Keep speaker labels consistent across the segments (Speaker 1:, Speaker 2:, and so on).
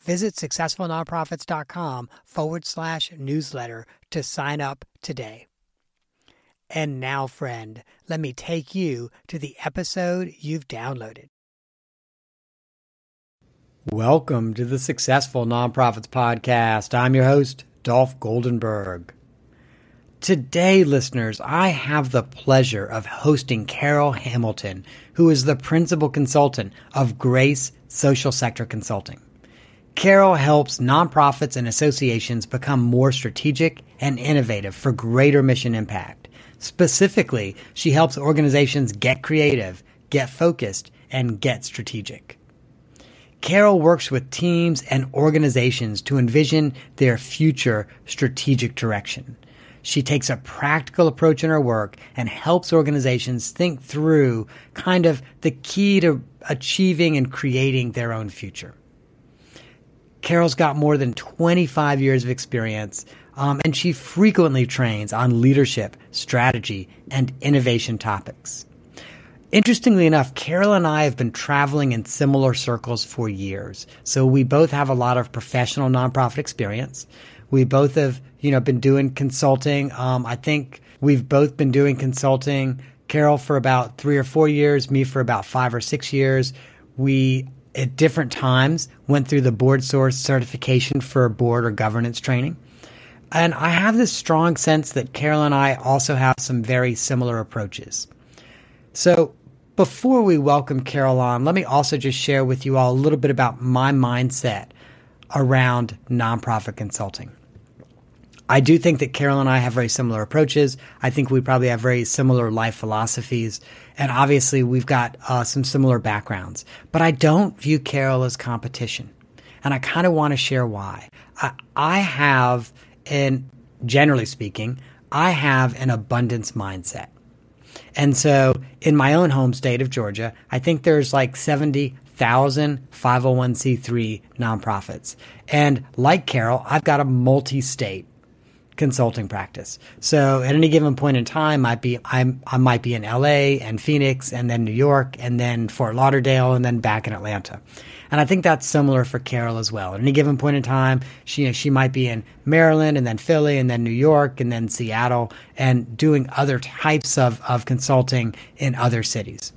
Speaker 1: Visit successfulnonprofits.com forward slash newsletter to sign up today. And now, friend, let me take you to the episode you've downloaded. Welcome to the Successful Nonprofits Podcast. I'm your host, Dolph Goldenberg. Today, listeners, I have the pleasure of hosting Carol Hamilton, who is the principal consultant of Grace Social Sector Consulting. Carol helps nonprofits and associations become more strategic and innovative for greater mission impact. Specifically, she helps organizations get creative, get focused, and get strategic. Carol works with teams and organizations to envision their future strategic direction. She takes a practical approach in her work and helps organizations think through kind of the key to achieving and creating their own future. Carol's got more than 25 years of experience, um, and she frequently trains on leadership, strategy, and innovation topics. Interestingly enough, Carol and I have been traveling in similar circles for years. So we both have a lot of professional nonprofit experience. We both have, you know, been doing consulting. Um, I think we've both been doing consulting. Carol for about three or four years, me for about five or six years. We at different times went through the BoardSource certification for board or governance training. And I have this strong sense that Carol and I also have some very similar approaches. So before we welcome Carol on, let me also just share with you all a little bit about my mindset around nonprofit consulting. I do think that Carol and I have very similar approaches. I think we probably have very similar life philosophies. And obviously, we've got uh, some similar backgrounds. But I don't view Carol as competition. And I kind of want to share why. I, I have, and generally speaking, I have an abundance mindset. And so in my own home state of Georgia, I think there's like 70,000 501c3 nonprofits. And like Carol, I've got a multi state consulting practice. So at any given point in time, I might be I'm, I might be in LA and Phoenix and then New York and then Fort Lauderdale and then back in Atlanta. And I think that's similar for Carol as well. At any given point in time, she you know, she might be in Maryland and then Philly and then New York and then Seattle and doing other types of, of consulting in other cities.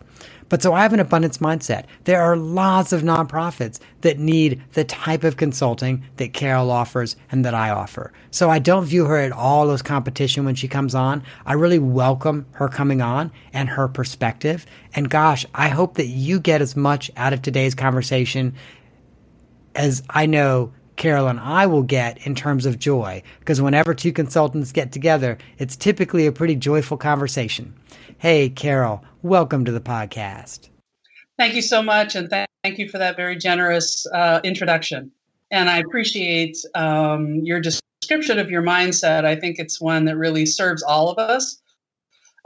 Speaker 1: But so I have an abundance mindset. There are lots of nonprofits that need the type of consulting that Carol offers and that I offer. So I don't view her at all as competition when she comes on. I really welcome her coming on and her perspective. And gosh, I hope that you get as much out of today's conversation as I know Carol and I will get in terms of joy. Because whenever two consultants get together, it's typically a pretty joyful conversation. Hey, Carol, welcome to the podcast.
Speaker 2: Thank you so much, and th- thank you for that very generous uh, introduction. And I appreciate um, your description of your mindset. I think it's one that really serves all of us.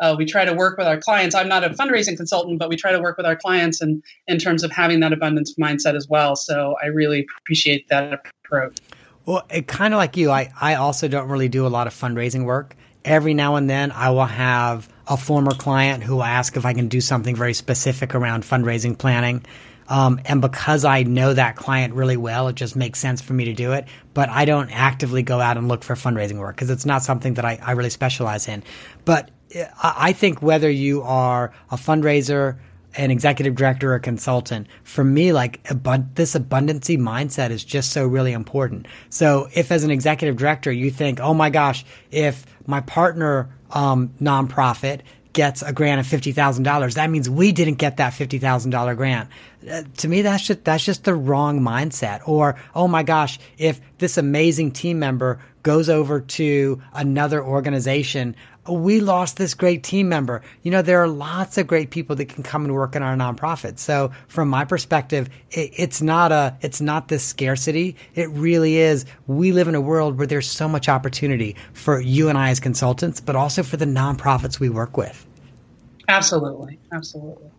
Speaker 2: Uh, we try to work with our clients. I'm not a fundraising consultant, but we try to work with our clients in, in terms of having that abundance mindset as well. So I really appreciate that approach.
Speaker 1: Well, kind of like you, I, I also don't really do a lot of fundraising work every now and then I will have a former client who will ask if I can do something very specific around fundraising planning. Um, and because I know that client really well, it just makes sense for me to do it. But I don't actively go out and look for fundraising work because it's not something that I, I really specialize in. But uh, I think whether you are a fundraiser, an executive director or a consultant, for me, like abund- this abundancy mindset is just so really important. So if as an executive director, you think, oh my gosh, if my partner um, nonprofit gets a grant of fifty thousand dollars, that means we didn't get that fifty thousand dollar grant. Uh, to me, that's just that's just the wrong mindset. Or oh my gosh, if this amazing team member goes over to another organization we lost this great team member. You know, there are lots of great people that can come and work in our nonprofit. So from my perspective, it, it's not a, it's not this scarcity. It really is. We live in a world where there's so much opportunity for you and I as consultants, but also for the nonprofits we work with.
Speaker 2: Absolutely. Absolutely.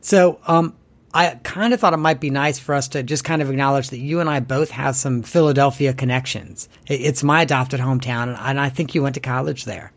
Speaker 1: So, um, I kind of thought it might be nice for us to just kind of acknowledge that you and I both have some Philadelphia connections. It's my adopted hometown, and I think you went to college there.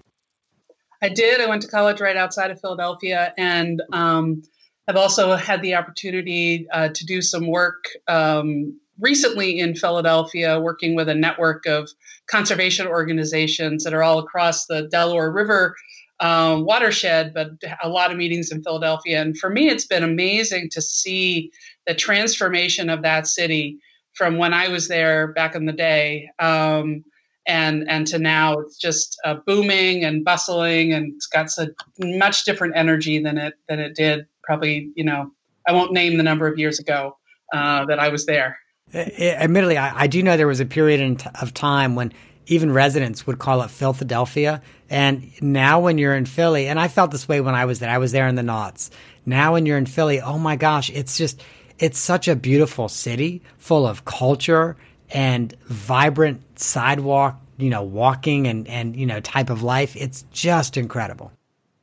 Speaker 2: I did. I went to college right outside of Philadelphia, and um, I've also had the opportunity uh, to do some work um, recently in Philadelphia, working with a network of conservation organizations that are all across the Delaware River um, watershed, but a lot of meetings in Philadelphia. And for me, it's been amazing to see the transformation of that city from when I was there back in the day. Um, and and to now it's just uh, booming and bustling and it's got such much different energy than it than it did probably you know I won't name the number of years ago uh, that I was there.
Speaker 1: Admittedly, I, I, do know there was a period of time when even residents would call it Philadelphia. And now when you're in Philly, and I felt this way when I was there, I was there in the knots. Now when you're in Philly, oh my gosh, it's just, it's such a beautiful city full of culture and vibrant sidewalk, you know, walking and, and, you know, type of life. It's just incredible.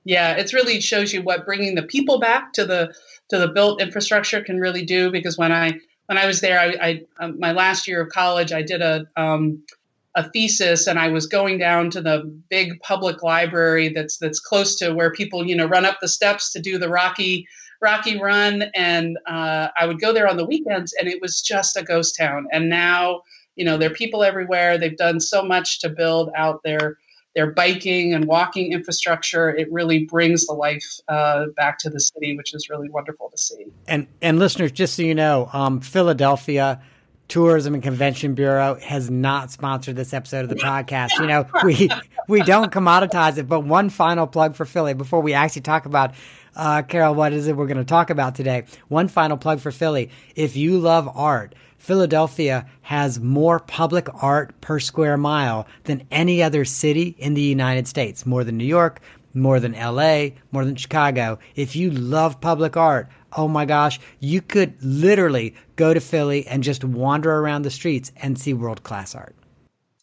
Speaker 2: Yeah, it really shows you what bringing the people back to the to the built infrastructure can really do. Because when I when I was there, I, I um, my last year of college, I did a um, a thesis, and I was going down to the big public library that's that's close to where people you know run up the steps to do the rocky rocky run, and uh, I would go there on the weekends, and it was just a ghost town. And now you know there are people everywhere. They've done so much to build out their their biking and walking infrastructure. It really brings the life uh, back to the city which is really wonderful to see.
Speaker 1: And and listeners just so you know um, philadelphia tourism and convention bureau has not sponsored this episode of the podcast. You know we we don't commoditize it but one final plug for philly before we actually talk about uh, carol what is it we're going to talk about today one final plug for philly if you love art Philadelphia has more public art per square mile than any other city in the United States, more than New York, more than LA, more than Chicago. If you love public art, oh my gosh, you could literally go to Philly and just wander around the streets and see world class art.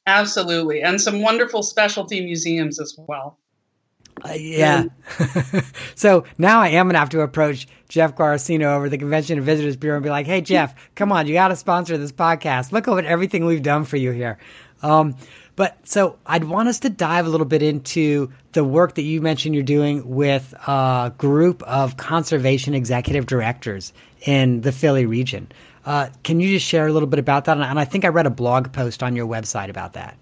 Speaker 2: Absolutely. And some wonderful specialty museums as well.
Speaker 1: Uh, yeah. so now I am going to have to approach Jeff Guaracino over the Convention and Visitors Bureau and be like, hey, Jeff, come on, you got to sponsor this podcast. Look at everything we've done for you here. Um, but so I'd want us to dive a little bit into the work that you mentioned you're doing with a group of conservation executive directors in the Philly region. Uh, can you just share a little bit about that? And I think I read a blog post on your website about that.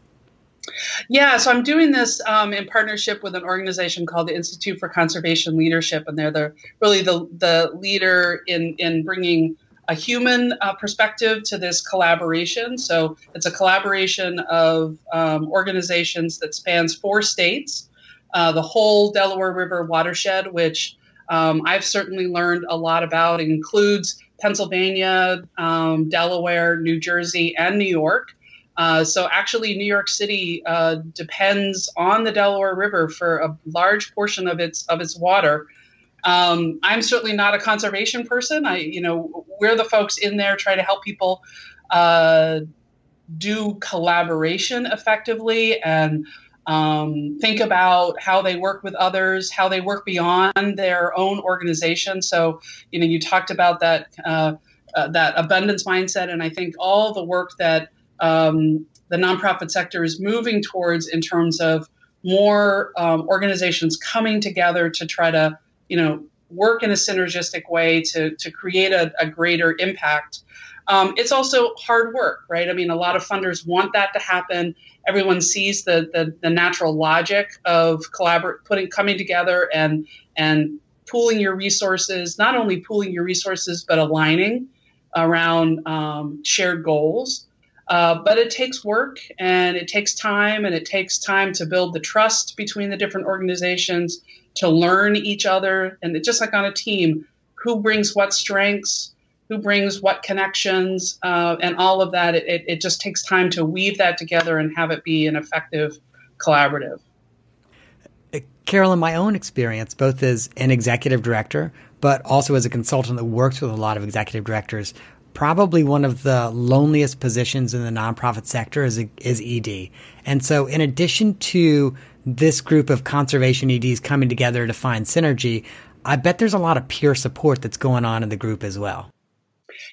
Speaker 2: Yeah, so I'm doing this um, in partnership with an organization called the Institute for Conservation Leadership, and they're the really the the leader in in bringing a human uh, perspective to this collaboration. So it's a collaboration of um, organizations that spans four states, uh, the whole Delaware River watershed, which um, I've certainly learned a lot about. It includes Pennsylvania, um, Delaware, New Jersey, and New York. Uh, so actually, New York City uh, depends on the Delaware River for a large portion of its of its water. Um, I'm certainly not a conservation person. I, you know, we're the folks in there trying to help people uh, do collaboration effectively and um, think about how they work with others, how they work beyond their own organization. So, you know, you talked about that uh, uh, that abundance mindset, and I think all the work that um, the nonprofit sector is moving towards in terms of more um, organizations coming together to try to, you know, work in a synergistic way to, to create a, a greater impact. Um, it's also hard work, right? I mean, a lot of funders want that to happen. Everyone sees the the, the natural logic of collaborate, putting coming together and and pooling your resources. Not only pooling your resources, but aligning around um, shared goals. Uh, but it takes work and it takes time and it takes time to build the trust between the different organizations to learn each other. And just like on a team who brings what strengths who brings what connections uh, and all of that it, it just takes time to weave that together and have it be an effective collaborative.
Speaker 1: Uh, carol in my own experience both as an executive director but also as a consultant that works with a lot of executive directors probably one of the loneliest positions in the nonprofit sector is, is ED. And so, in addition to this group of conservation EDs coming together to find synergy, I bet there's a lot of peer support that's going on in the group as well.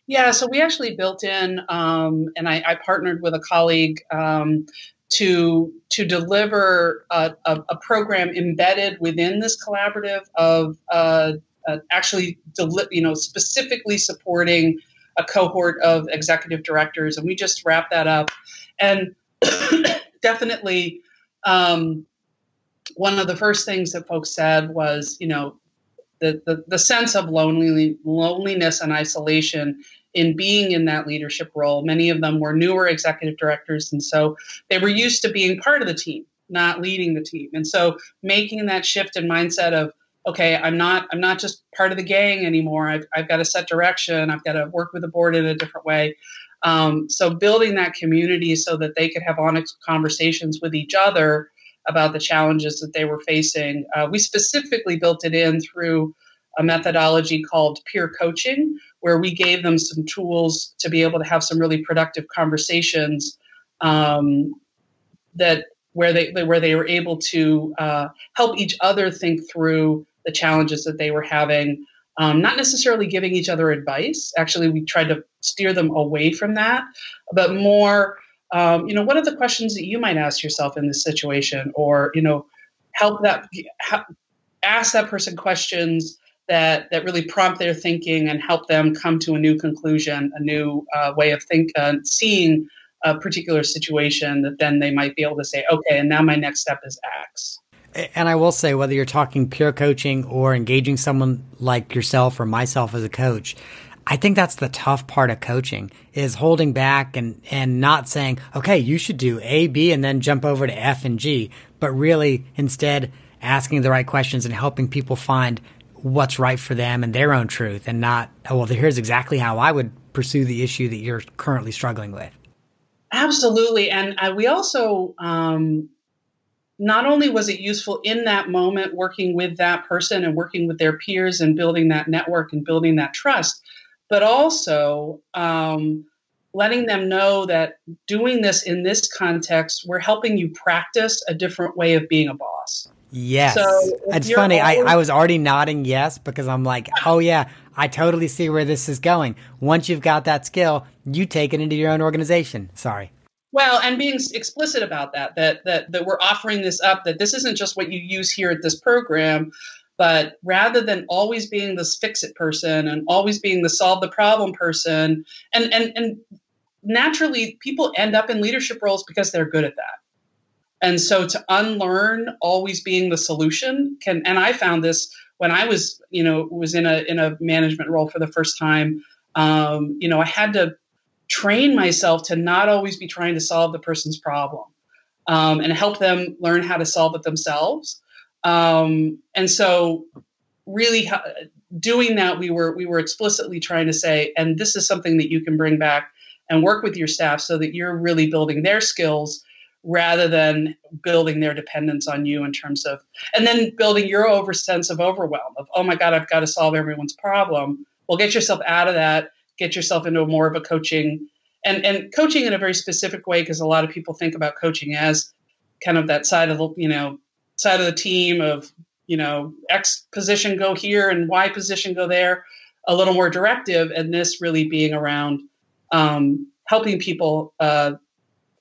Speaker 2: Yeah, so we actually built in, um, and I, I, partnered with a colleague um, to to deliver a, a, a, program embedded within this collaborative of uh, uh, actually, deli- you know, specifically supporting a cohort of executive directors, and we just wrapped that up. And definitely, um, one of the first things that folks said was, you know, the, the, the sense of loneliness and isolation in being in that leadership role. Many of them were newer executive directors, and so they were used to being part of the team, not leading the team. And so making that shift in mindset of okay, I'm not I'm not just part of the gang anymore. I've, I've got to set direction. I've got to work with the board in a different way. Um, so building that community so that they could have honest conversations with each other about the challenges that they were facing. Uh, we specifically built it in through a methodology called peer coaching, where we gave them some tools to be able to have some really productive conversations um, that where they where they were able to uh, help each other think through the challenges that they were having. Um, not necessarily giving each other advice. Actually, we tried to steer them away from that, but more, um, you know, what are the questions that you might ask yourself in this situation, or you know, help that ask that person questions that that really prompt their thinking and help them come to a new conclusion, a new uh, way of think, uh, seeing a particular situation. That then they might be able to say, okay, and now my next step is X.
Speaker 1: And I will say, whether you're talking peer coaching or engaging someone like yourself or myself as a coach, I think that's the tough part of coaching is holding back and, and not saying, okay, you should do A, B, and then jump over to F and G, but really instead asking the right questions and helping people find what's right for them and their own truth and not, oh, well, here's exactly how I would pursue the issue that you're currently struggling with.
Speaker 2: Absolutely. And uh, we also, um, not only was it useful in that moment working with that person and working with their peers and building that network and building that trust, but also um, letting them know that doing this in this context, we're helping you practice a different way of being a boss.
Speaker 1: Yes. So it's funny. Always- I, I was already nodding yes because I'm like, oh, yeah, I totally see where this is going. Once you've got that skill, you take it into your own organization. Sorry.
Speaker 2: Well, and being explicit about that, that that that we're offering this up, that this isn't just what you use here at this program, but rather than always being this fix it person and always being the solve the problem person, and and and naturally people end up in leadership roles because they're good at that. And so to unlearn always being the solution can and I found this when I was, you know, was in a in a management role for the first time. Um, you know, I had to train myself to not always be trying to solve the person's problem um, and help them learn how to solve it themselves. Um, and so, really doing that, we were we were explicitly trying to say, and this is something that you can bring back and work with your staff so that you're really building their skills rather than building their dependence on you in terms of and then building your over sense of overwhelm of oh my god i've got to solve everyone's problem well get yourself out of that get yourself into more of a coaching and and coaching in a very specific way because a lot of people think about coaching as kind of that side of the you know side of the team of you know x position go here and y position go there a little more directive and this really being around um, helping people uh,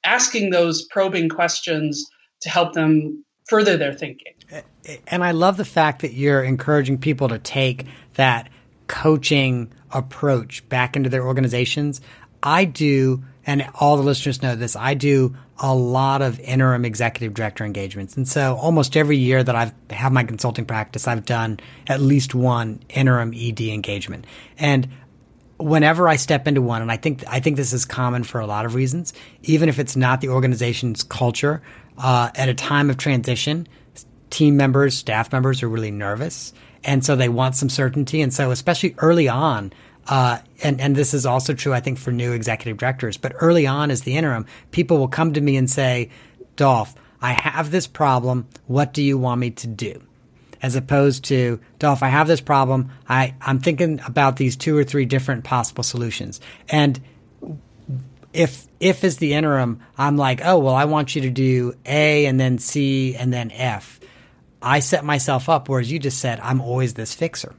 Speaker 2: asking those probing questions to help them further their thinking.
Speaker 1: And I love the fact that you're encouraging people to take that coaching approach back into their organizations. I do, and all the listeners know this, I do a lot of interim executive director engagements. And so almost every year that I've my consulting practice, I've done at least one interim ED engagement. And whenever I step into one, and I think I think this is common for a lot of reasons, even if it's not the organization's culture, uh, at a time of transition, team members, staff members are really nervous, and so they want some certainty. And so, especially early on, uh, and and this is also true, I think, for new executive directors. But early on, as the interim, people will come to me and say, "Dolph, I have this problem. What do you want me to do?" As opposed to, Dolph, I have this problem. I I'm thinking about these two or three different possible solutions, and if if as the interim, I'm like, oh well, I want you to do A and then C and then F. I set myself up, whereas you just said, I'm always this fixer.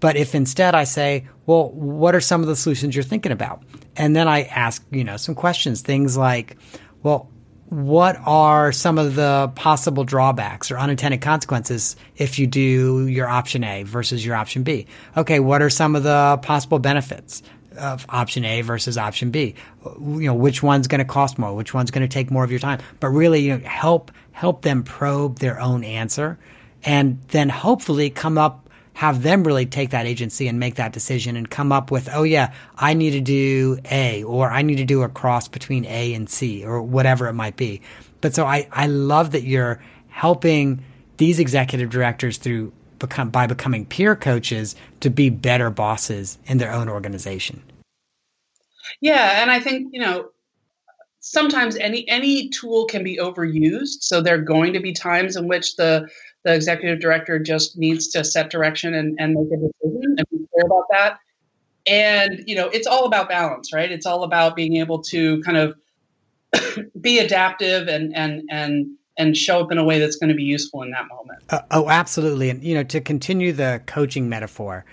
Speaker 1: But if instead I say, well, what are some of the solutions you're thinking about? And then I ask, you know, some questions, things like, well, what are some of the possible drawbacks or unintended consequences if you do your option A versus your option B? Okay, what are some of the possible benefits of option A versus option B? You know, which one's going to cost more? Which one's going to take more of your time? But really, you know, help help them probe their own answer, and then hopefully come up have them really take that agency and make that decision and come up with, oh yeah, I need to do A or I need to do a cross between A and C or whatever it might be. But so I, I love that you're helping these executive directors through become by becoming peer coaches to be better bosses in their own organization.
Speaker 2: Yeah, and I think, you know, sometimes any any tool can be overused so there are going to be times in which the the executive director just needs to set direction and, and make a decision and be clear about that. And, you know, it's all about balance, right? It's all about being able to kind of be adaptive and, and, and, and show up in a way that's going to be useful in that moment.
Speaker 1: Uh, oh, absolutely. And, you know, to continue the coaching metaphor,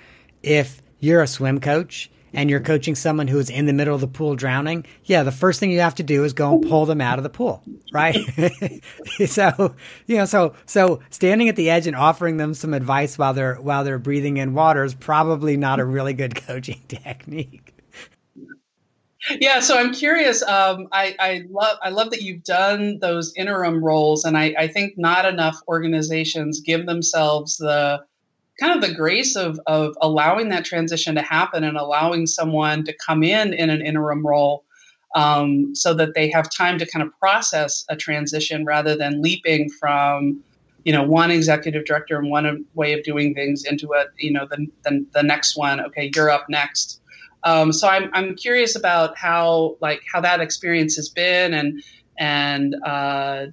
Speaker 1: if you're a swim coach and you're coaching someone who is in the middle of the pool drowning, yeah, the first thing you have to do is go and pull them out of the pool, right? so, you know, so so standing at the edge and offering them some advice while they're while they're breathing in water is probably not a really good coaching technique.
Speaker 2: Yeah, so I'm curious. Um, I, I love I love that you've done those interim roles, and I, I think not enough organizations give themselves the kind of the grace of of allowing that transition to happen and allowing someone to come in in an interim role um, so that they have time to kind of process a transition rather than leaping from you know one executive director and one way of doing things into a you know the, the, the next one. Okay you're up next. Um, so I'm, I'm curious about how like how that experience has been and and uh,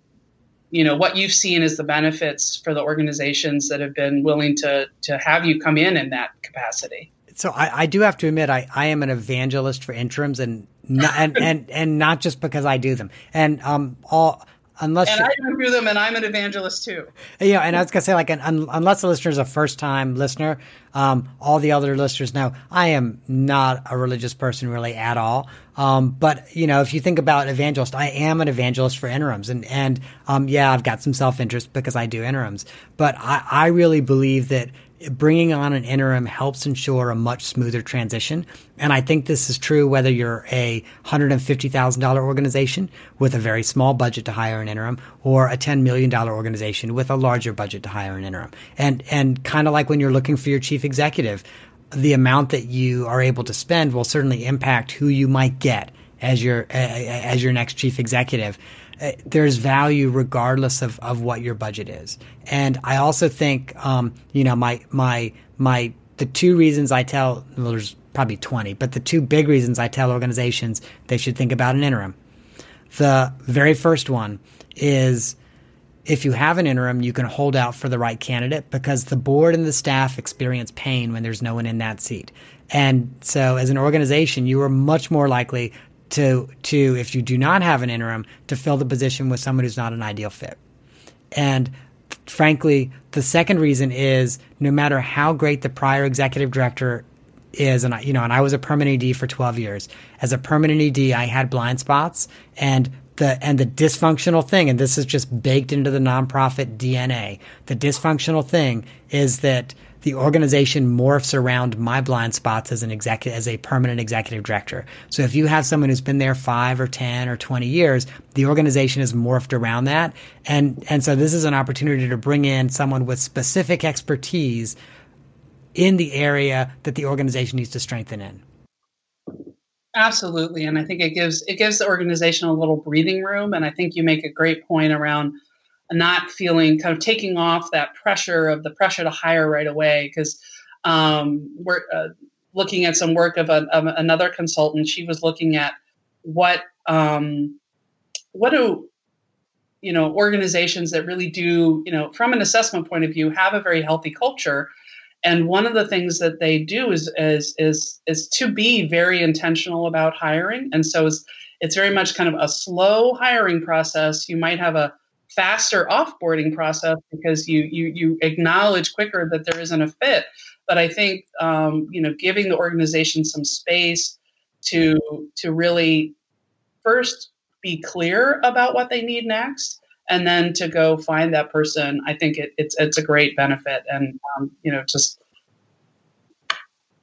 Speaker 2: you know what you've seen as the benefits for the organizations that have been willing to to have you come in in that capacity.
Speaker 1: So I, I do have to admit I, I am an evangelist for interims and not, and, and and not just because I do them. And um all unless
Speaker 2: and I do them, and I'm an evangelist too.
Speaker 1: Yeah, and I was gonna say like, an, un, unless the listener is a first time listener, um, all the other listeners know I am not a religious person really at all. Um, but you know, if you think about evangelist, I am an evangelist for interims, and and um, yeah, I've got some self interest because I do interims, but I, I really believe that bringing on an interim helps ensure a much smoother transition. And I think this is true whether you're a $150,000 organization with a very small budget to hire an interim or a $10 million organization with a larger budget to hire an interim. And, and kind of like when you're looking for your chief executive, the amount that you are able to spend will certainly impact who you might get as your, as your next chief executive. Uh, there's value regardless of, of what your budget is. And I also think, um, you know, my, my, my, the two reasons I tell, well, there's probably 20, but the two big reasons I tell organizations they should think about an interim. The very first one is if you have an interim, you can hold out for the right candidate because the board and the staff experience pain when there's no one in that seat. And so, as an organization, you are much more likely to to if you do not have an interim to fill the position with someone who's not an ideal fit. And frankly, the second reason is no matter how great the prior executive director is, and I, you know, and I was a permanent ED for 12 years. As a permanent ED, I had blind spots, and the and the dysfunctional thing, and this is just baked into the nonprofit DNA. The dysfunctional thing is that the organization morphs around my blind spots as an executive, as a permanent executive director. So if you have someone who's been there five or 10 or 20 years, the organization is morphed around that. And, and so this is an opportunity to bring in someone with specific expertise in the area that the organization needs to strengthen in.
Speaker 2: Absolutely, and I think it gives it gives the organization a little breathing room. And I think you make a great point around not feeling kind of taking off that pressure of the pressure to hire right away because um, we're uh, looking at some work of, a, of, another consultant. She was looking at what um, what do you know organizations that really do you know from an assessment point of view have a very healthy culture. And one of the things that they do is is is is to be very intentional about hiring. And so it's it's very much kind of a slow hiring process. You might have a faster offboarding process because you you you acknowledge quicker that there isn't a fit. But I think um, you know giving the organization some space to to really first be clear about what they need next and then to go find that person i think it, it's it's a great benefit and um, you know just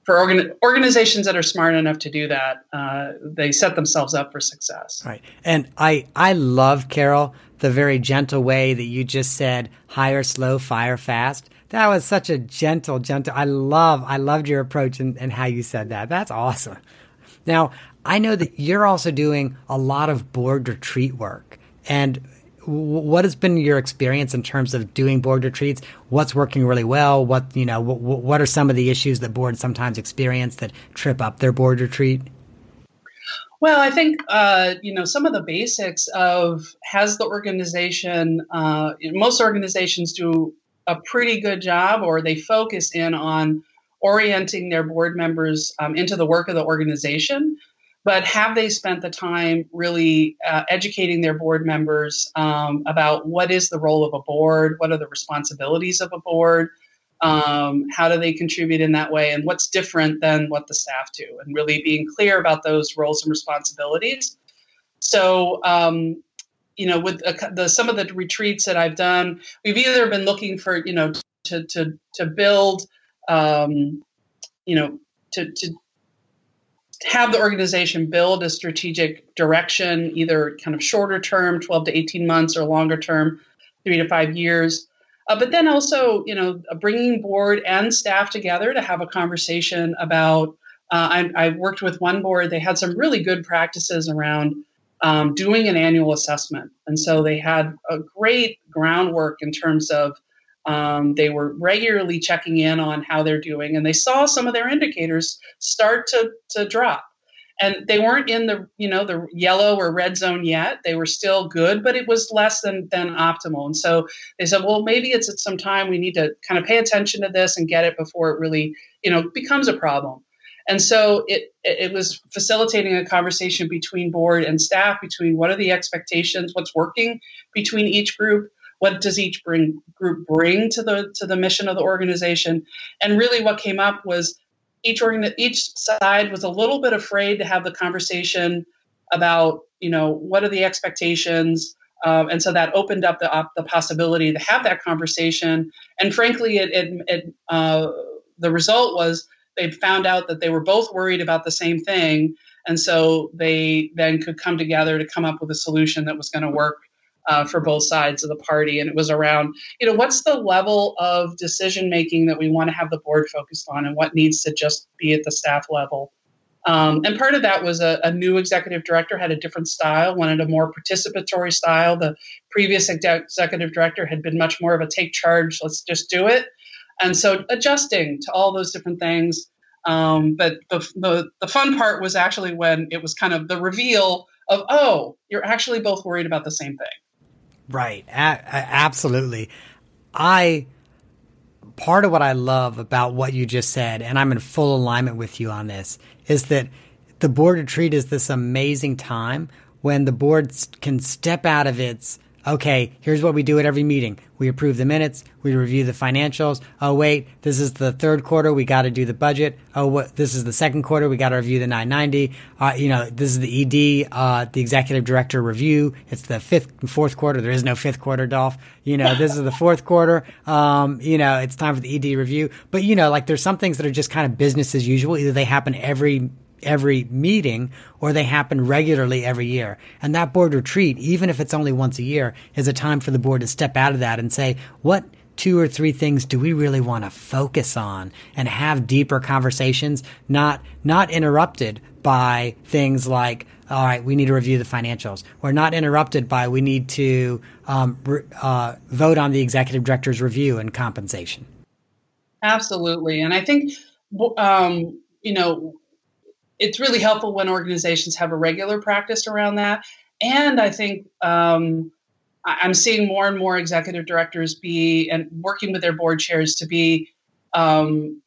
Speaker 2: for organ- organizations that are smart enough to do that uh, they set themselves up for success
Speaker 1: right and i i love carol the very gentle way that you just said, hire slow, fire fast. That was such a gentle, gentle. I love, I loved your approach and, and how you said that. That's awesome. Now, I know that you're also doing a lot of board retreat work. And what has been your experience in terms of doing board retreats? What's working really well? What, you know, what, what are some of the issues that boards sometimes experience that trip up their board retreat?
Speaker 2: Well, I think uh, you know some of the basics of has the organization. Uh, most organizations do a pretty good job, or they focus in on orienting their board members um, into the work of the organization. But have they spent the time really uh, educating their board members um, about what is the role of a board, what are the responsibilities of a board, um, how do they contribute in that way? And what's different than what the staff do? And really being clear about those roles and responsibilities. So um, you know with the, some of the retreats that i've done we've either been looking for you know to to to build um, you know to to have the organization build a strategic direction either kind of shorter term 12 to 18 months or longer term three to five years uh, but then also, you know, bringing board and staff together to have a conversation about. Uh, I, I, worked with one board; they had some really good practices around um, doing an annual assessment, and so they had a great groundwork in terms of um, they were regularly checking in on how they're doing, and they saw some of their indicators start to to drop. And they weren't in the you know the yellow or red zone yet. They were still good but it was less than than optimal. And so they said well maybe it's at some time we need to kind of pay attention to this and get it before it really you know becomes a problem. And so it it was facilitating a conversation between board and staff between what are the expectations what's working between each group what does each bring, group bring to the to the mission of the organization? And really what came up was each organ each side was a little bit afraid to have the conversation about you know what are the expectations? Um, and so that opened up the, op- the possibility to have that conversation. And frankly it, it, it uh, the result was they found out that they were both worried about the same thing. And so they then could come together to come up with a solution that was going to work uh, for both sides of the party. And it was around, you know, what's the level of decision making that we want to have the board focused on and what needs to just be at the staff level. Um, and part of that was a, a, new executive director had a different style, wanted a more participatory style. The previous executive director had been much more of a take charge, let's just do it. And so adjusting to all those different things. Um, but the, the, the fun part was actually when it was kind of the reveal of, oh, you're actually both worried about the same thing.
Speaker 1: Right. A- absolutely. I part of what I love about what you just said, and I'm in full alignment with you on this, is that the board retreat is this amazing time when the board can step out of its okay, here's what we do at every meeting. We approve the minutes. We review the financials. Oh, wait, this is the third quarter. We got to do the budget. Oh, what, this is the second quarter. We got to review the 990. Uh, you know, this is the ED, uh, the executive director review. It's the fifth, fourth quarter. There is no fifth quarter, Dolph. You know, this is the fourth quarter. Um, you know, it's time for the ED review. But, you know, like there's some things that are just kind of business as usual. Either they happen every every meeting or they happen regularly every year. And that board retreat, even if it's only once a year, is a time for the board to step out of that and say, what two or three things do we really want to focus on and have deeper conversations, not, not interrupted by things like, all right, we need to review the financials. We're not interrupted by we need to um, uh, vote on the executive director's review and compensation.
Speaker 2: Absolutely, and I think um, you know it's really helpful when organizations have a regular practice around that. And I think um, I'm seeing more and more executive directors be and working with their board chairs to be um,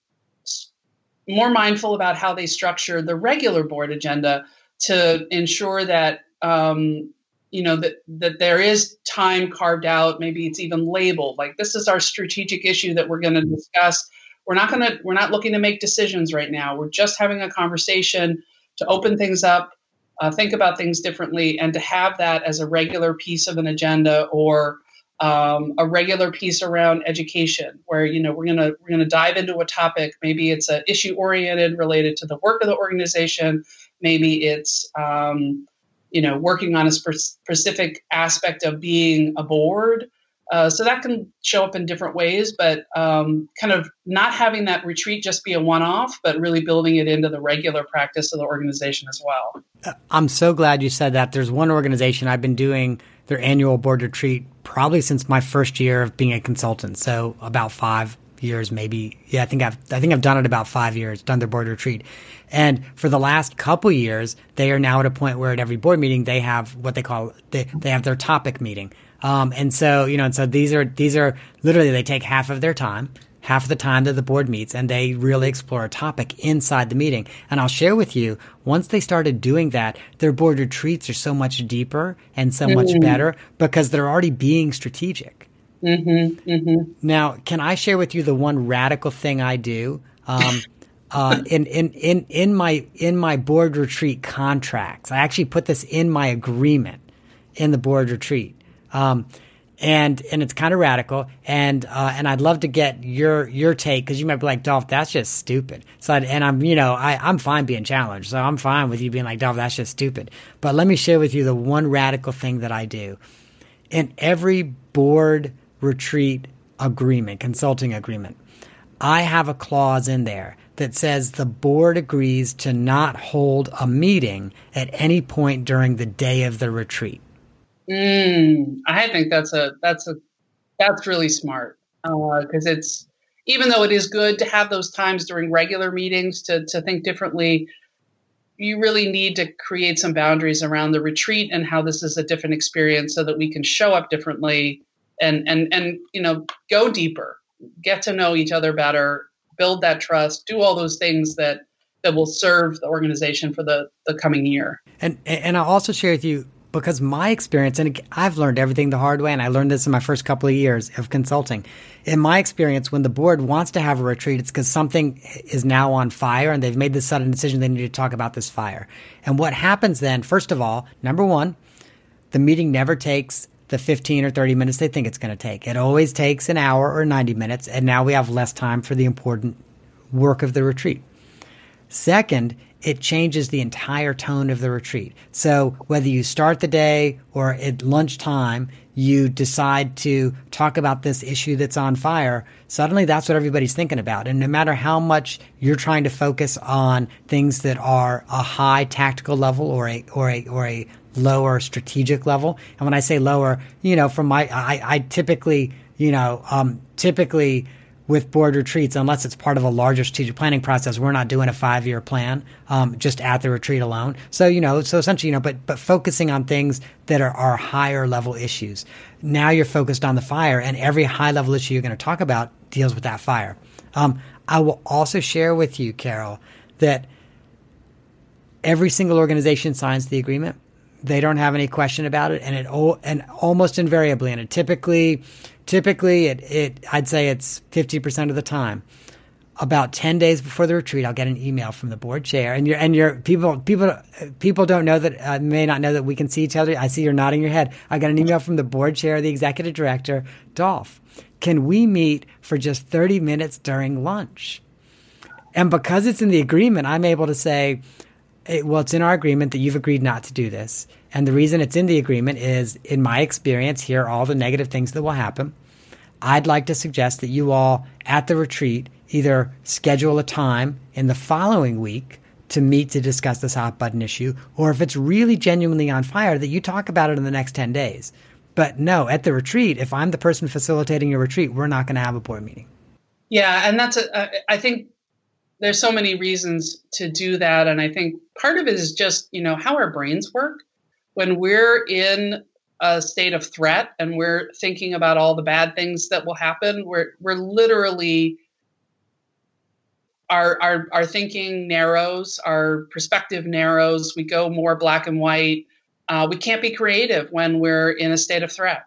Speaker 2: more mindful about how they structure the regular board agenda to ensure that um, you know that that there is time carved out. Maybe it's even labeled like this is our strategic issue that we're going to discuss we're not going to we're not looking to make decisions right now. We're just having a conversation to open things up uh, think about things differently and to have that as a regular piece of an agenda or um, a regular piece around education where you know we're going to we're going to dive into a topic. Maybe it's an issue oriented related to the work of the organization. Maybe it's um, you know working on a specific aspect of being a board uh, so that can show up in different ways, but um, kind of not having that retreat just be a one off, but really building it into the regular practice of the organization as well.
Speaker 1: Uh, I'm so glad you said that. There's one organization I've been doing their annual board retreat probably since my first year of being a consultant. So about five years, maybe. Yeah, I think I've I think I've done it about five years, done their board retreat. And for the last couple years, they are now at a point where at every board meeting they have what they call they, they have their topic meeting um, and so, you know, and so these are, these are literally, they take half of their time, half of the time that the board meets, and they really explore a topic inside the meeting. And I'll share with you, once they started doing that, their board retreats are so much deeper and so mm-hmm. much better because they're already being strategic. Mm-hmm, mm-hmm. Now, can I share with you the one radical thing I do? Um, uh, in, in, in, in my, in my board retreat contracts, I actually put this in my agreement in the board retreat. Um, and and it's kind of radical and uh, and I'd love to get your your take because you might be like Dolph that's just stupid. So I'd, and I'm you know I I'm fine being challenged so I'm fine with you being like Dolph that's just stupid. But let me share with you the one radical thing that I do. In every board retreat agreement consulting agreement I have a clause in there that says the board agrees to not hold a meeting at any point during the day of the retreat
Speaker 2: Mm, I think that's a that's a that's really smart because uh, it's even though it is good to have those times during regular meetings to to think differently. You really need to create some boundaries around the retreat and how this is a different experience, so that we can show up differently and and and you know go deeper, get to know each other better, build that trust, do all those things that that will serve the organization for the the coming year.
Speaker 1: And and I'll also share with you because my experience, and I've learned everything the hard way, and I learned this in my first couple of years of consulting. In my experience, when the board wants to have a retreat, it's because something is now on fire and they've made this sudden decision they need to talk about this fire. And what happens then, first of all, number one, the meeting never takes the 15 or 30 minutes they think it's going to take. It always takes an hour or 90 minutes, and now we have less time for the important work of the retreat. Second, it changes the entire tone of the retreat. So whether you start the day or at lunchtime, you decide to talk about this issue that's on fire, suddenly that's what everybody's thinking about. And no matter how much you're trying to focus on things that are a high tactical level or a, or a, or a lower strategic level. And when I say lower, you know, from my, I, I typically, you know, um, typically, with board retreats, unless it's part of a larger strategic planning process, we're not doing a five year plan um, just at the retreat alone. So you know, so essentially, you know, but but focusing on things that are, are higher level issues. Now you're focused on the fire, and every high level issue you're going to talk about deals with that fire. Um, I will also share with you, Carol, that every single organization signs the agreement they don't have any question about it, and it and almost invariably, and it typically, typically, it, it I'd say it's fifty percent of the time. About ten days before the retreat, I'll get an email from the board chair, and your and your people people people don't know that uh, may not know that we can see each other. I see you're nodding your head. I got an email from the board chair, the executive director, Dolph. Can we meet for just thirty minutes during lunch? And because it's in the agreement, I'm able to say, well, it's in our agreement that you've agreed not to do this. And the reason it's in the agreement is, in my experience, here are all the negative things that will happen. I'd like to suggest that you all at the retreat either schedule a time in the following week to meet to discuss this hot button issue, or if it's really genuinely on fire, that you talk about it in the next 10 days. But no, at the retreat, if I'm the person facilitating your retreat, we're not going to have a board meeting.
Speaker 2: Yeah, and that's a, uh, I think there's so many reasons to do that and i think part of it is just you know how our brains work when we're in a state of threat and we're thinking about all the bad things that will happen we're we're literally our our our thinking narrows our perspective narrows we go more black and white. Uh, we can't be creative when we're in a state of threat.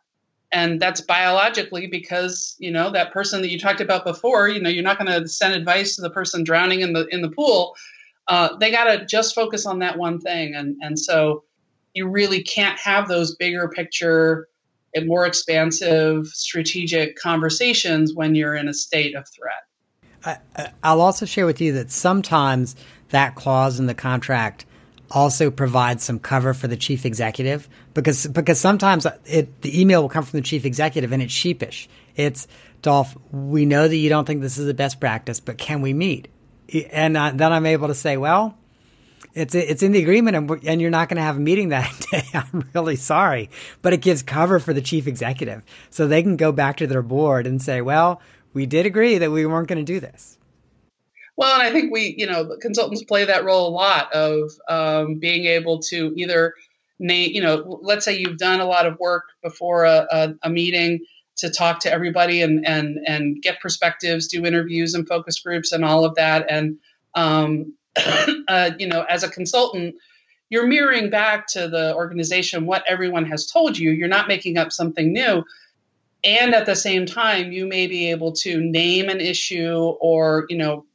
Speaker 2: And that's biologically because you know that person that you talked about before you know you're not going to send advice to the person drowning in the in the pool. Uh, they got to just focus on that one thing. And and so you really can't have those bigger picture and more expansive strategic conversations when you're in a state of threat
Speaker 1: I, i'll also share with you that sometimes that clause in the contract also provides some cover for the chief executive because because sometimes it the email will come from the chief executive and it's sheepish. It's Dolph, we know that you don't think this is the best practice, but can we meet? And uh, then I'm able to say, well, it's it's in the agreement, and, and you're not going to have a meeting that day. I'm really sorry, but it gives cover for the chief executive, so they can go back to their board and say, well, we did agree that we weren't going to do this.
Speaker 2: Well, and I think we, you know, consultants play that role a lot of um, being able to either name, you know, let's say you've done a lot of work before a, a, a meeting to talk to everybody and and and get perspectives, do interviews and focus groups and all of that, and um, uh, you know, as a consultant, you're mirroring back to the organization what everyone has told you. You're not making up something new. And at the same time, you may be able to name an issue or, you know,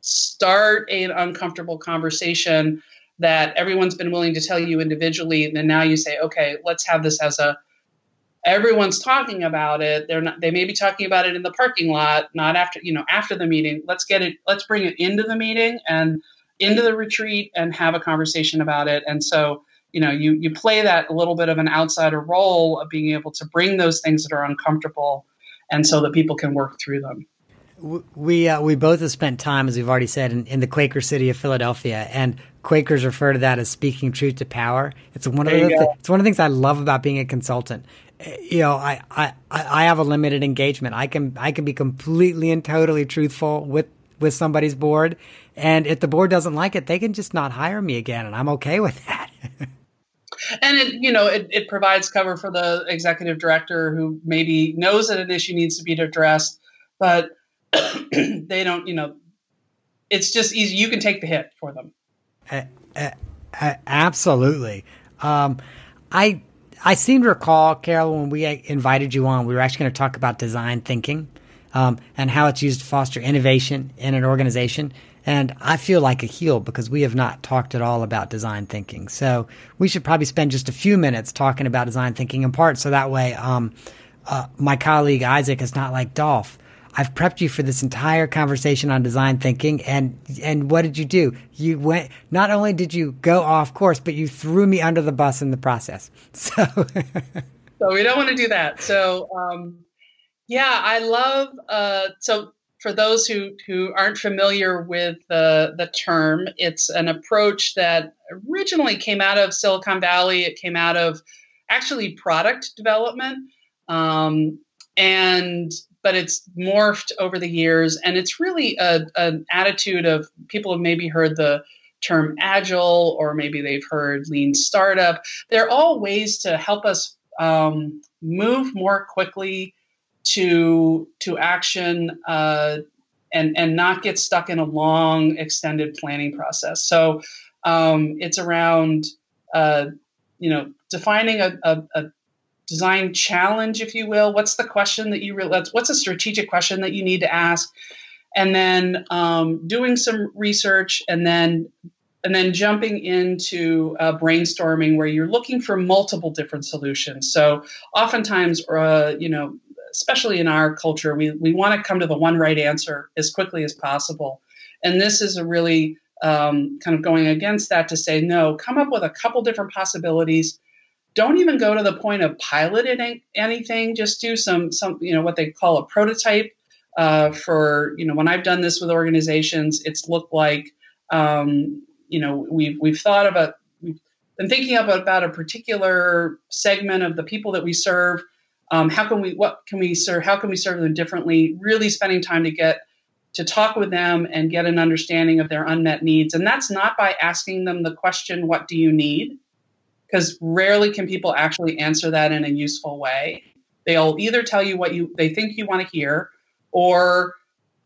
Speaker 2: start an uncomfortable conversation that everyone's been willing to tell you individually and then now you say okay let's have this as a everyone's talking about it they're not they may be talking about it in the parking lot not after you know after the meeting let's get it let's bring it into the meeting and into the retreat and have a conversation about it and so you know you you play that a little bit of an outsider role of being able to bring those things that are uncomfortable and so that people can work through them
Speaker 1: we uh, we both have spent time, as we've already said, in, in, the Quaker city of Philadelphia, and Quakers refer to that as speaking truth to power. It's one of the th- it's one of the things I love about being a consultant. You know, I, I I have a limited engagement. I can I can be completely and totally truthful with with somebody's board, and if the board doesn't like it, they can just not hire me again, and I'm okay with that.
Speaker 2: and it you know it, it provides cover for the executive director who maybe knows that an issue needs to be addressed, but they don't, you know, it's just easy. You can take the hit for them.
Speaker 1: Uh, uh, absolutely. Um, I I seem to recall, Carol, when we invited you on, we were actually going to talk about design thinking um, and how it's used to foster innovation in an organization. And I feel like a heel because we have not talked at all about design thinking. So we should probably spend just a few minutes talking about design thinking in part, so that way um, uh, my colleague Isaac is not like Dolph I've prepped you for this entire conversation on design thinking, and and what did you do? You went. Not only did you go off course, but you threw me under the bus in the process. So,
Speaker 2: so we don't want to do that. So, um, yeah, I love. Uh, so for those who who aren't familiar with the the term, it's an approach that originally came out of Silicon Valley. It came out of actually product development. Um, and but it's morphed over the years and it's really a, an attitude of people have maybe heard the term agile or maybe they've heard lean startup. They're all ways to help us um, move more quickly to to action uh, and and not get stuck in a long extended planning process. So um, it's around uh, you know, defining a, a, a, design challenge, if you will. What's the question that you really, what's a strategic question that you need to ask? And then um, doing some research and then and then jumping into uh, brainstorming where you're looking for multiple different solutions. So oftentimes, uh, you know, especially in our culture, we, we want to come to the one right answer as quickly as possible. And this is a really um, kind of going against that to say, no, come up with a couple different possibilities. Don't even go to the point of piloting anything. Just do some, some you know, what they call a prototype. Uh, for you know, when I've done this with organizations, it's looked like um, you know we've we've thought about we've been thinking about, about a particular segment of the people that we serve. Um, how can we what can we serve? How can we serve them differently? Really spending time to get to talk with them and get an understanding of their unmet needs. And that's not by asking them the question, "What do you need?" Because rarely can people actually answer that in a useful way. They'll either tell you what you they think you want to hear, or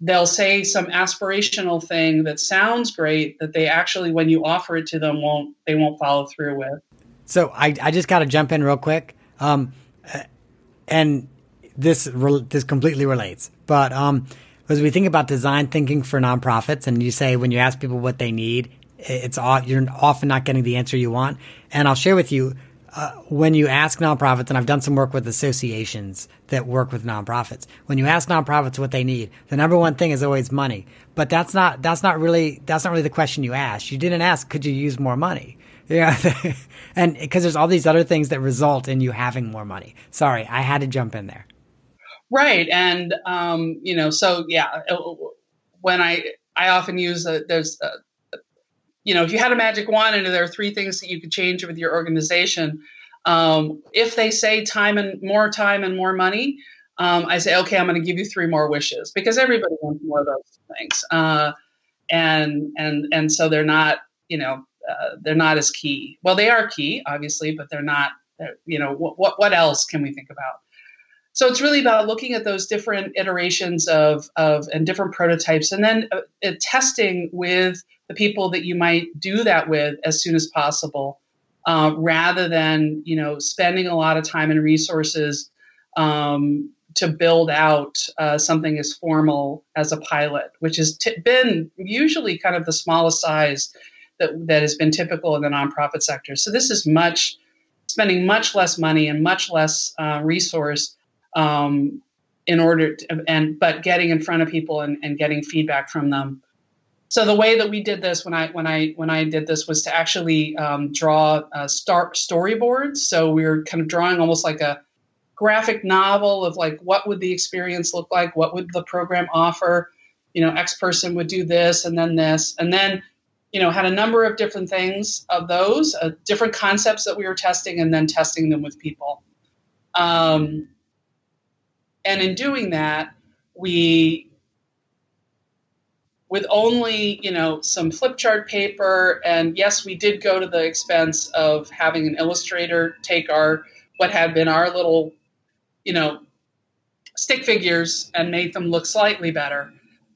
Speaker 2: they'll say some aspirational thing that sounds great that they actually when you offer it to them won't they won't follow through with.
Speaker 1: So i, I just got to jump in real quick. Um, and this this completely relates. But um, as we think about design thinking for nonprofits and you say when you ask people what they need it's you're often not getting the answer you want and i'll share with you uh, when you ask nonprofits, and I've done some work with associations that work with nonprofits. When you ask nonprofits what they need, the number one thing is always money. But that's not that's not really that's not really the question you asked. You didn't ask, could you use more money? Yeah, and because there's all these other things that result in you having more money. Sorry, I had to jump in there.
Speaker 2: Right, and um, you know, so yeah, uh, when I I often use a, there's a, you know, if you had a magic wand and there are three things that you could change with your organization, um, if they say time and more time and more money, um, I say, okay, I'm going to give you three more wishes because everybody wants more of those things. Uh, and and and so they're not, you know, uh, they're not as key. Well, they are key, obviously, but they're not. They're, you know, what what what else can we think about? So it's really about looking at those different iterations of of and different prototypes, and then uh, uh testing with the people that you might do that with as soon as possible, uh, rather than you know spending a lot of time and resources um, to build out uh, something as formal as a pilot, which has t- been usually kind of the smallest size that that has been typical in the nonprofit sector. So this is much spending much less money and much less uh, resource um, in order to, and but getting in front of people and, and getting feedback from them so the way that we did this when I when I when I did this was to actually um, draw uh, start storyboards. So we were kind of drawing almost like a graphic novel of like what would the experience look like, what would the program offer. You know, X person would do this and then this, and then you know had a number of different things of those uh, different concepts that we were testing, and then testing them with people. Um, and in doing that, we with only you know some flip chart paper and yes we did go to the expense of having an illustrator take our what had been our little you know stick figures and made them look slightly better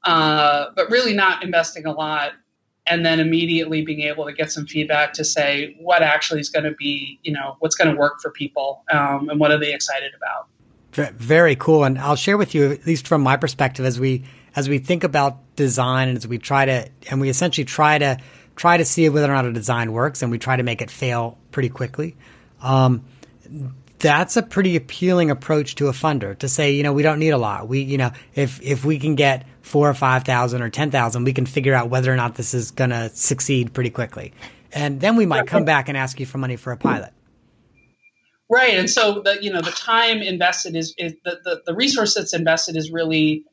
Speaker 2: uh, but really not investing a lot. And then immediately being able to get some feedback to say what actually is going to be you know what's going to work for people um, and what are they excited about
Speaker 1: very cool and i'll share with you at least from my perspective as we as we think about design and as we try to, and we essentially try to try to see whether or not a design works, and we try to make it fail pretty quickly. Um, that's a pretty appealing approach to a funder to say, you know, we don't need a lot. We, you know, if if we can get four or five thousand or ten thousand, we can figure out whether or not this is going to succeed pretty quickly, and then we might come back and ask you for money for a pilot.
Speaker 2: Right, and so the you know the time invested is, is the, the the resource that's invested is really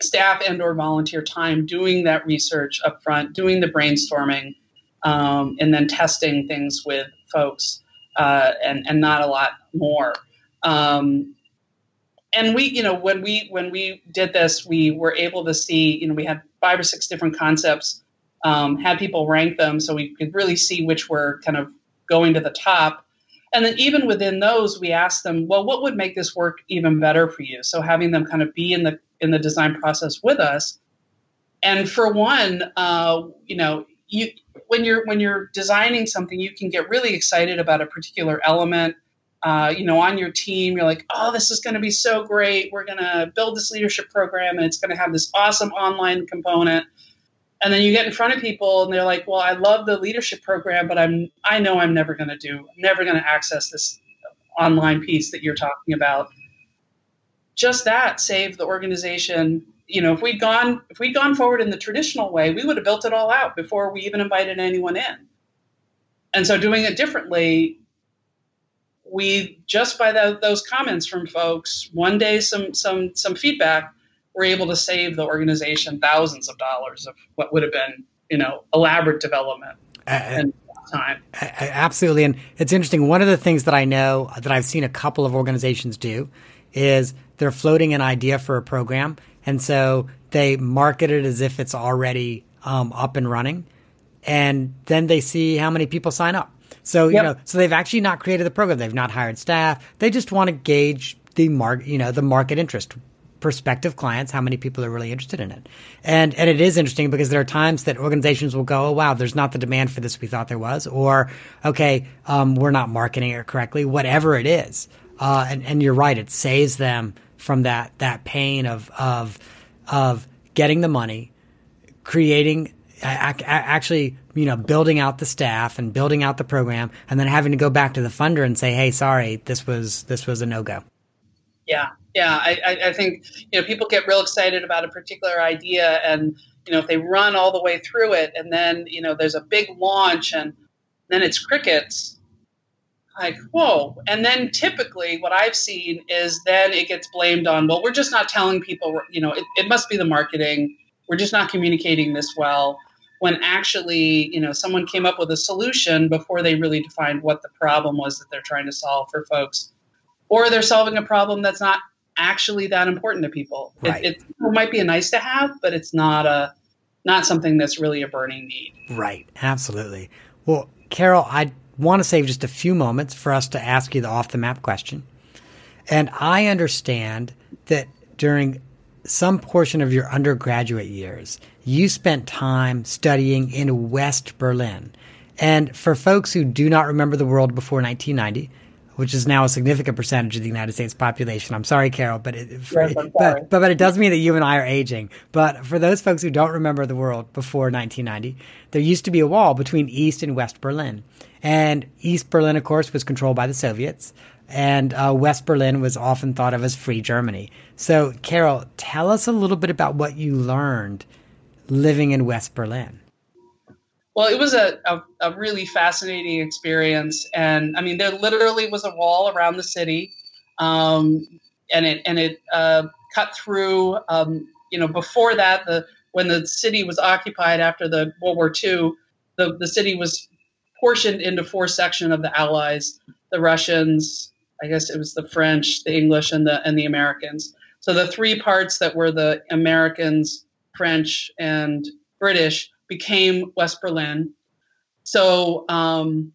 Speaker 2: staff and or volunteer time doing that research up front, doing the brainstorming, um, and then testing things with folks, uh, and and not a lot more. Um, and we, you know, when we when we did this, we were able to see, you know, we had five or six different concepts, um, had people rank them, so we could really see which were kind of going to the top. And then even within those, we ask them, well, what would make this work even better for you? So having them kind of be in the in the design process with us. And for one, uh, you know, you when you're when you're designing something, you can get really excited about a particular element. Uh, you know, on your team, you're like, oh, this is going to be so great. We're going to build this leadership program, and it's going to have this awesome online component. And then you get in front of people, and they're like, well, I love the leadership program, but I'm I know I'm never going to do, I'm never going to access this online piece that you're talking about. Just that saved the organization you know, if we'd gone if we'd gone forward in the traditional way, we would have built it all out before we even invited anyone in. And so, doing it differently, we just by the, those comments from folks, one day some some some feedback, we're able to save the organization thousands of dollars of what would have been you know elaborate development uh, and time.
Speaker 1: Absolutely, and it's interesting. One of the things that I know that I've seen a couple of organizations do is they're floating an idea for a program and so they market it as if it's already um, up and running. And then they see how many people sign up. So, you know, so they've actually not created the program. They've not hired staff. They just want to gauge the market, you know, the market interest prospective clients, how many people are really interested in it. And and it is interesting because there are times that organizations will go, oh wow, there's not the demand for this we thought there was, or okay, um, we're not marketing it correctly, whatever it is. Uh, and and you're right, it saves them from that that pain of of of getting the money, creating actually you know building out the staff and building out the program and then having to go back to the funder and say hey sorry this was this was a no-go
Speaker 2: yeah yeah I, I think you know people get real excited about a particular idea and you know if they run all the way through it and then you know there's a big launch and then it's crickets like whoa. And then typically what i've seen is then it gets blamed on well we're just not telling people you know it, it must be the marketing. We're just not communicating this well. When actually you know someone came up with a solution before they really defined what the problem was that they're trying to solve for folks. Or they're solving a problem that's not actually that important to people
Speaker 1: right.
Speaker 2: it, it, it might be a nice to have but it's not a not something that's really a burning need
Speaker 1: right absolutely well carol i want to save just a few moments for us to ask you the off the map question. And I understand that during some portion of your undergraduate years, you spent time studying in West Berlin. And for folks who do not remember the world before 1990, which is now a significant percentage of the United States population. I'm sorry, Carol, but it,
Speaker 2: yes,
Speaker 1: but, but, but it does mean that you and I are aging. But for those folks who don't remember the world before 1990, there used to be a wall between East and West Berlin. And East Berlin, of course, was controlled by the Soviets, and uh, West Berlin was often thought of as free Germany. So, Carol, tell us a little bit about what you learned living in West Berlin.
Speaker 2: Well, it was a, a, a, really fascinating experience, and I mean, there literally was a wall around the city, um, and it and it uh, cut through. Um, you know, before that, the when the city was occupied after the World War II, the the city was portioned into four sections of the Allies: the Russians, I guess it was the French, the English, and the and the Americans. So the three parts that were the Americans, French, and British became West Berlin. So um,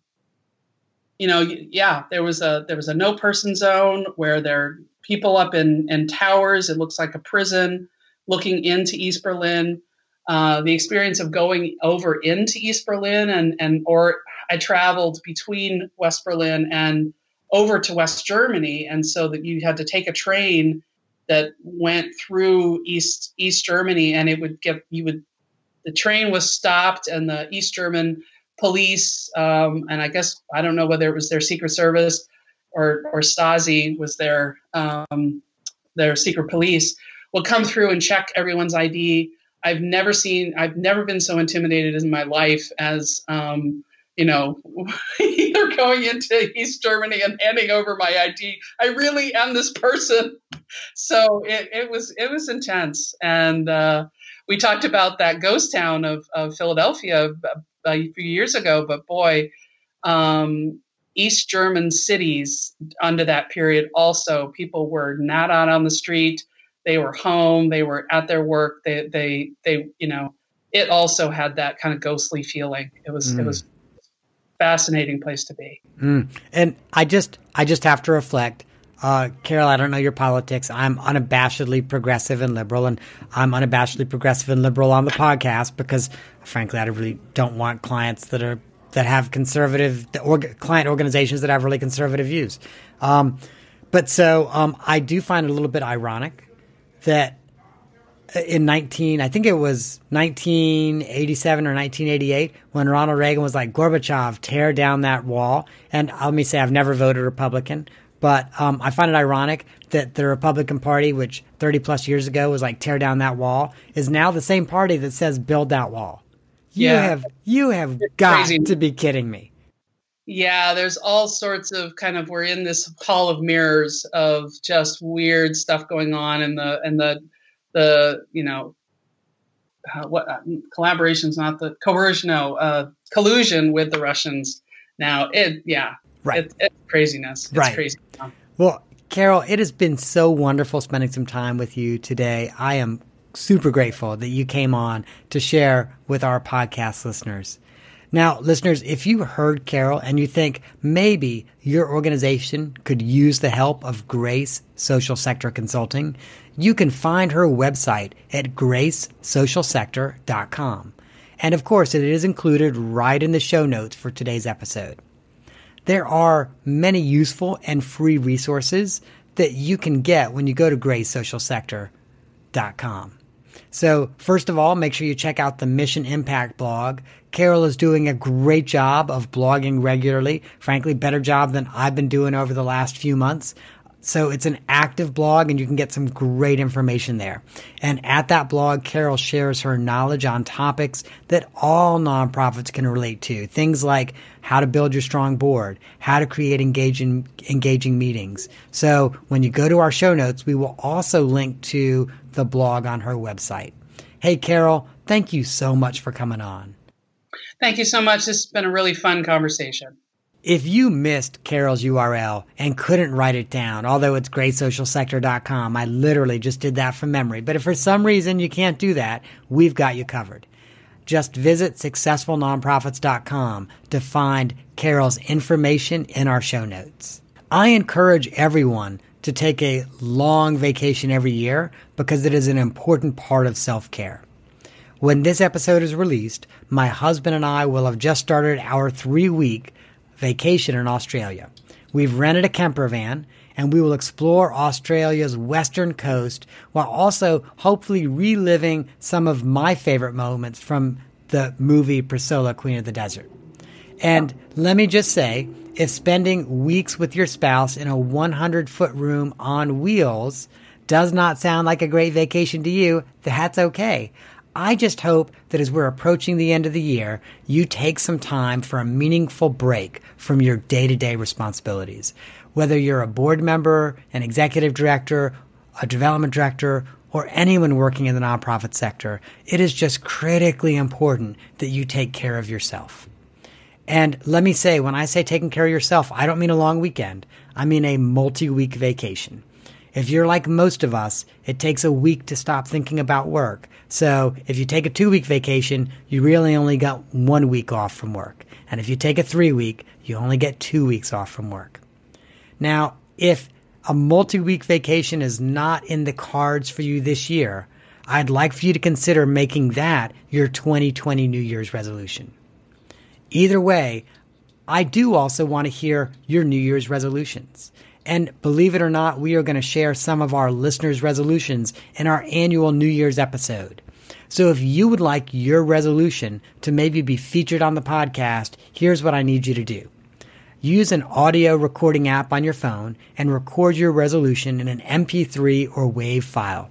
Speaker 2: you know, yeah, there was a there was a no person zone where there are people up in in towers. It looks like a prison looking into East Berlin. Uh, the experience of going over into East Berlin and and or I traveled between West Berlin and over to West Germany, and so that you had to take a train that went through East East Germany, and it would get you would the train was stopped, and the East German police, um, and I guess I don't know whether it was their Secret Service or or Stasi was their um, their secret police, would come through and check everyone's ID. I've never seen, I've never been so intimidated in my life as um, you know, either going into East Germany and handing over my ID. I really am this person. So it, it was it was intense, and uh, we talked about that ghost town of, of Philadelphia a few years ago. But boy, um, East German cities under that period also people were not out on the street. They were home. They were at their work. They they they you know it also had that kind of ghostly feeling. It was mm. it was fascinating place to be.
Speaker 1: Mm. And I just I just have to reflect Uh, Carol, I don't know your politics. I'm unabashedly progressive and liberal, and I'm unabashedly progressive and liberal on the podcast because, frankly, I really don't want clients that are that have conservative client organizations that have really conservative views. Um, but so um, I do find it a little bit ironic that in 19, I think it was 1987 or 1988 when Ronald Reagan was like, Gorbachev, tear down that wall. And let me say, I've never voted Republican, but um, I find it ironic that the Republican Party, which 30 plus years ago was like, tear down that wall, is now the same party that says build that wall. You yeah. have, you have it's got crazy. to be kidding me.
Speaker 2: Yeah, there's all sorts of kind of we're in this hall of mirrors of just weird stuff going on and the and the the you know uh, what uh, collaboration's not the coercion no uh, collusion with the Russians now it yeah
Speaker 1: right
Speaker 2: it, it's craziness it's
Speaker 1: right.
Speaker 2: crazy
Speaker 1: well Carol it has been so wonderful spending some time with you today I am super grateful that you came on to share with our podcast listeners now, listeners, if you heard Carol and you think maybe your organization could use the help of Grace Social Sector Consulting, you can find her website at gracesocialsector.com. And of course, it is included right in the show notes for today's episode. There are many useful and free resources that you can get when you go to gracesocialsector.com. So, first of all, make sure you check out the Mission Impact blog. Carol is doing a great job of blogging regularly. Frankly, better job than I've been doing over the last few months. So it's an active blog and you can get some great information there. And at that blog, Carol shares her knowledge on topics that all nonprofits can relate to. Things like how to build your strong board, how to create engaging, engaging meetings. So when you go to our show notes, we will also link to the blog on her website. Hey, Carol, thank you so much for coming on.
Speaker 2: Thank you so much. This has been a really fun conversation.
Speaker 1: If you missed Carol's URL and couldn't write it down, although it's gracesocialsector.com, I literally just did that from memory. But if for some reason you can't do that, we've got you covered. Just visit successfulnonprofits.com to find Carol's information in our show notes. I encourage everyone to take a long vacation every year because it is an important part of self care. When this episode is released, my husband and I will have just started our three week vacation in Australia. We've rented a camper van and we will explore Australia's western coast while also hopefully reliving some of my favorite moments from the movie Priscilla, Queen of the Desert. And let me just say, if spending weeks with your spouse in a 100 foot room on wheels does not sound like a great vacation to you, that's okay. I just hope that as we're approaching the end of the year, you take some time for a meaningful break from your day to day responsibilities. Whether you're a board member, an executive director, a development director, or anyone working in the nonprofit sector, it is just critically important that you take care of yourself. And let me say, when I say taking care of yourself, I don't mean a long weekend. I mean a multi week vacation. If you're like most of us, it takes a week to stop thinking about work. So if you take a two week vacation, you really only got one week off from work. And if you take a three week, you only get two weeks off from work. Now, if a multi week vacation is not in the cards for you this year, I'd like for you to consider making that your 2020 New Year's resolution. Either way, I do also want to hear your New Year's resolutions. And believe it or not, we are going to share some of our listeners' resolutions in our annual New Year's episode. So if you would like your resolution to maybe be featured on the podcast, here's what I need you to do. Use an audio recording app on your phone and record your resolution in an MP3 or WAV file.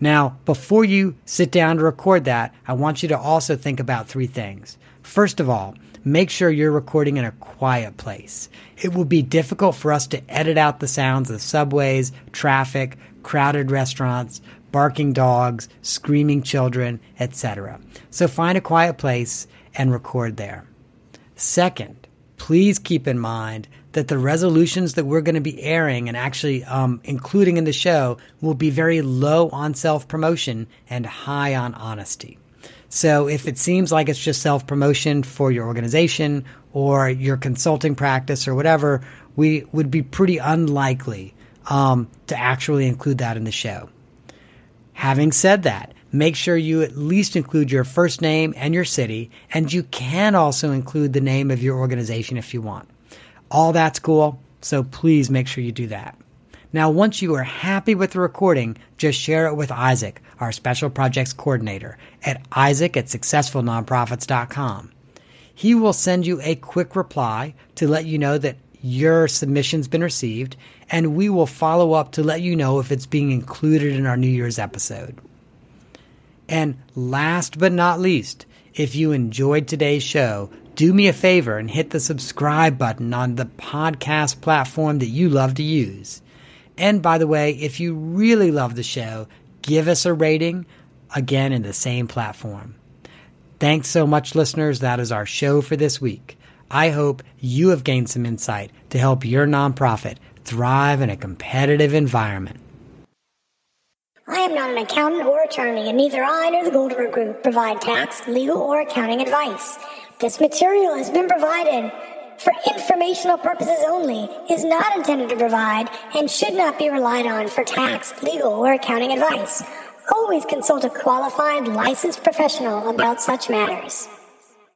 Speaker 1: Now, before you sit down to record that, I want you to also think about three things. First of all, make sure you're recording in a quiet place. It will be difficult for us to edit out the sounds of subways, traffic, crowded restaurants, barking dogs, screaming children, etc. So find a quiet place and record there. Second, please keep in mind that the resolutions that we're going to be airing and actually um, including in the show will be very low on self promotion and high on honesty. So if it seems like it's just self promotion for your organization or your consulting practice or whatever, we would be pretty unlikely um, to actually include that in the show. Having said that, make sure you at least include your first name and your city, and you can also include the name of your organization if you want. All that's cool, so please make sure you do that. Now, once you are happy with the recording, just share it with Isaac, our special projects coordinator, at isaac at successfulnonprofits.com. He will send you a quick reply to let you know that your submission's been received, and we will follow up to let you know if it's being included in our New Year's episode. And last but not least, if you enjoyed today's show, do me a favor and hit the subscribe button on the podcast platform that you love to use. And by the way, if you really love the show, give us a rating again in the same platform. Thanks so much, listeners. That is our show for this week. I hope you have gained some insight to help your nonprofit thrive in a competitive environment.
Speaker 3: I am not an accountant or attorney, and neither I nor the Goldenburg Group provide tax, legal, or accounting advice. This material has been provided for informational purposes only, is not intended to provide, and should not be relied on for tax, legal, or accounting advice. Always consult a qualified licensed professional about such matters.